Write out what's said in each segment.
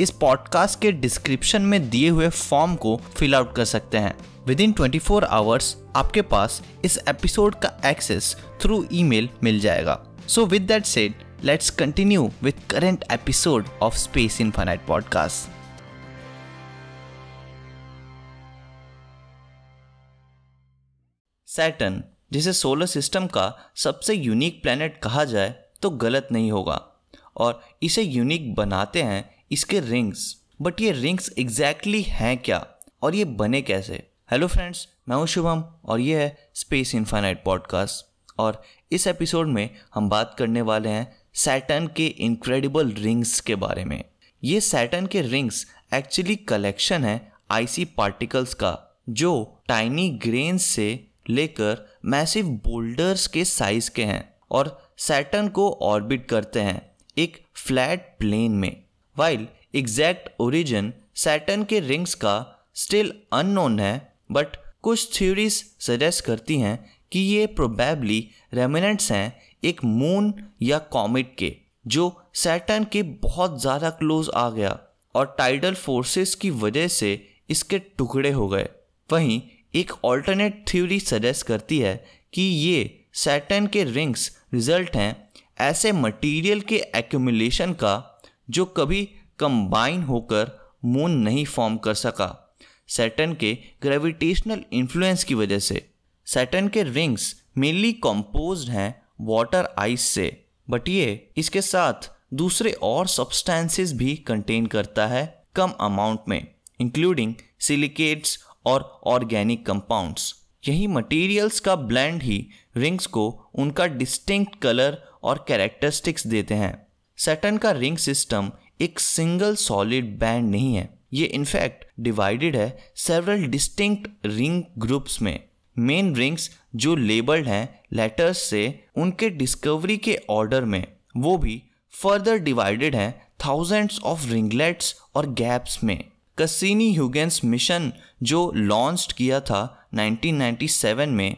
इस पॉडकास्ट के डिस्क्रिप्शन में दिए हुए फॉर्म को फिल आउट कर सकते हैं। Within twenty four hours आपके पास इस एपिसोड का एक्सेस थ्रू ईमेल मिल जाएगा। So with that said let's continue with current episode of Space Infinite podcast Saturn जिसे सोलर सिस्टम का सबसे यूनिक प्लेनेट कहा जाए तो गलत नहीं होगा। और इसे यूनिक बनाते हैं इसके रिंग्स बट ये रिंग्स एग्जैक्टली exactly हैं क्या? और ये बने कैसे? हेलो फ्रेंड्स मैं हूँ शुभम और ये है स्पेस इनफाइनाइट पॉडकास्ट और इस एपिसोड में हम बात करने वाले हैं सैटर्न के इनक्रेडिबल रिंग्स के बारे में. ये सैटर्न के रिंग्स एक्चुअली कलेक्शन है आईसी पार्टिकल्स का, जो टाइनी ग्रेन से लेकर मैसिव बोल्डर्स के साइज़ के हैं और सैटर्न को ऑर्बिट करते हैं एक फ्लैट प्लेन में. वाइल एग्जैक्ट ओरिजिन सैटर्न के रिंग्स का स्टिल अननोन है बट कुछ थ्योरीज सजेस्ट करती हैं कि ये प्रोबेबली रेमिनेंट्स हैं एक मून या कॉमेट के, जो सैटर्न के बहुत ज़्यादा क्लोज आ गया और टाइडल फोर्सेस की वजह से इसके टुकड़े हो गए। वहीं एक ऑल्टरनेट थ्योरी सजेस्ट करती है कि ये सैटर्न के रिंग्स रिज़ल्ट हैं ऐसे मटेरियल के एक्यूमुलेशन का जो कभी कंबाइन होकर मून नहीं फॉर्म कर सका। सैटर्न के ग्रेविटेशनल इन्फ्लुएंस की वजह से। सैटर्न के रिंग्स मेनली कंपोज्ड हैं वाटर आइस से। बट ये इसके साथ दूसरे और सब्सटेंसेस भी कंटेन करता है कम अमाउंट में इंक्लूडिंग सिलिकेट्स और ऑर्गेनिक कंपाउंड्स यही मटेरियल्स का ब्लेंड ही रिंग्स को उनका डिस्टिंक्ट कलर और कैरेक्टरिस्टिक्स देते हैं। सैटर्न का रिंग सिस्टम एक सिंगल सॉलिड बैंड नहीं है। ये इनफैक्ट डिवाइडेड है सेवरल डिस्टिंक्ट रिंग ग्रुप्स में। मेन रिंग्स जो लेबल्ड हैं लेटर्स से उनके डिस्कवरी के ऑर्डर में, वो भी फर्दर डिवाइडेड हैं थाउजेंड्स ऑफ़ रिंगलेट्स और गैप्स में। कसीनी ह्यूगेंस मिशन जो लॉन्च किया था 1997 में,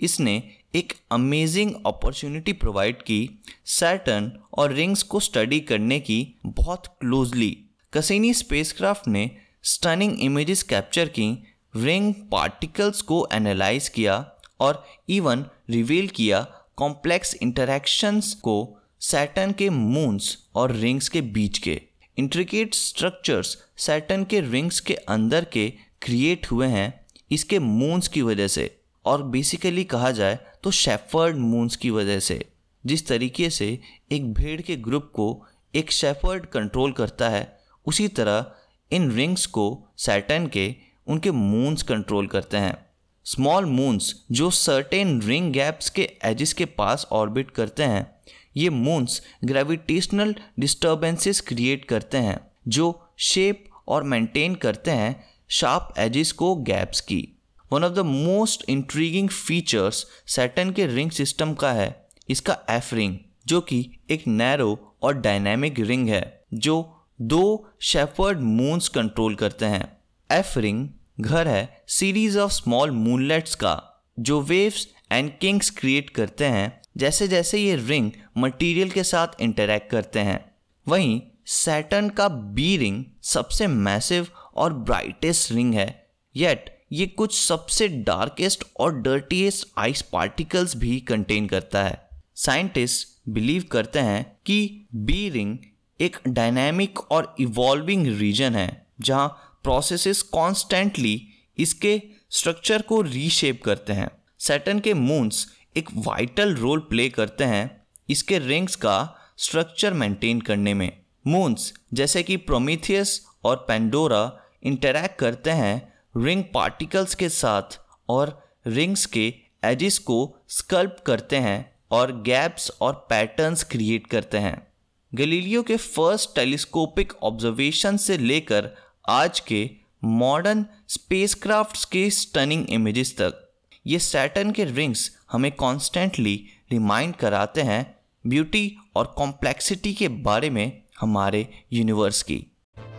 इसने एक अमेजिंग अपॉर्चुनिटी प्रोवाइड की सैटर्न और रिंग्स को स्टडी करने की बहुत क्लोजली कसीनी स्पेसक्राफ्ट ने स्टनिंग इमेजेस कैप्चर की रिंग पार्टिकल्स को एनालाइज किया और इवन रिवील किया कॉम्प्लेक्स इंटरेक्शंस को सैटर्न के मून्स और रिंग्स के बीच के। इंट्रिकेट स्ट्रक्चर्स सैटर्न के रिंग्स के अंदर के क्रिएट हुए हैं, इसके मून्स की वजह से। और बेसिकली कहा जाए तो शेफर्ड मून्स की वजह से, जिस तरीके से एक भेड़ के ग्रुप को एक शेफर्ड कंट्रोल करता है, उसी तरह इन रिंग्स को सैटर्न के उनके मून्स कंट्रोल करते हैं। स्मॉल मून्स जो सर्टेन रिंग गैप्स के एजिस के पास ऑर्बिट करते हैं, ये मून्स ग्रेविटेशनल डिस्टर्बेंसेस क्रिएट करते हैं, जो शेप और मेंटेन करते हैं शार्प एजिस को गैप्स की। One of the most intriguing features Saturn के रिंग सिस्टम का है, इसका एफ़ रिंग जो कि एक नैरो और डायनेमिक रिंग है, जो दो शेफर्ड मून्स कंट्रोल करते हैं। एफ़ रिंग घर है सीरीज़ ऑफ़ स्मॉल मूनलेट्स का, जो वेव्स एंड किंग्स क्रिएट करते हैं जैसे जैसे ये रिंग मटेरियल के साथ इंटरेक्ट करते हैं। वहीं सैटर्न का बी रिंग सबसे मैसिव और ब्राइटेस्ट रिंग है येट ये कुछ सबसे डार्केस्ट और डर्टीएस्ट आइस पार्टिकल्स भी कंटेन करता है। साइंटिस्ट बिलीव करते हैं कि बी रिंग एक डायनामिक और इवॉल्विंग रीजन है, जहाँ प्रोसेसेस कॉन्स्टेंटली इसके स्ट्रक्चर को रीशेप करते हैं। सैटर्न के मून्स एक वाइटल रोल प्ले करते हैं इसके रिंग्स का स्ट्रक्चर मेंटेन करने में। मून्स जैसे कि प्रोमीथियस और पेंडोरा इंटरैक्ट करते हैं रिंग पार्टिकल्स के साथ और रिंग्स के एजिस को स्कल्प करते हैं और गैप्स और पैटर्न्स क्रिएट करते हैं। गलीलियो के फ़र्स्ट टेलीस्कोपिक ऑब्जर्वेशन से लेकर आज के मॉडर्न स्पेसक्राफ्ट्स के स्टनिंग इमेजेस तक, ये सैटर्न के रिंग्स हमें कॉन्स्टेंटली रिमाइंड कराते हैं ब्यूटी और कॉम्प्लेक्सिटी के बारे में हमारे यूनिवर्स की।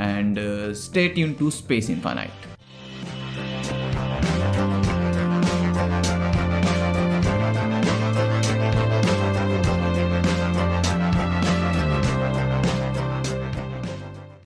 and stay tune to Space Infinite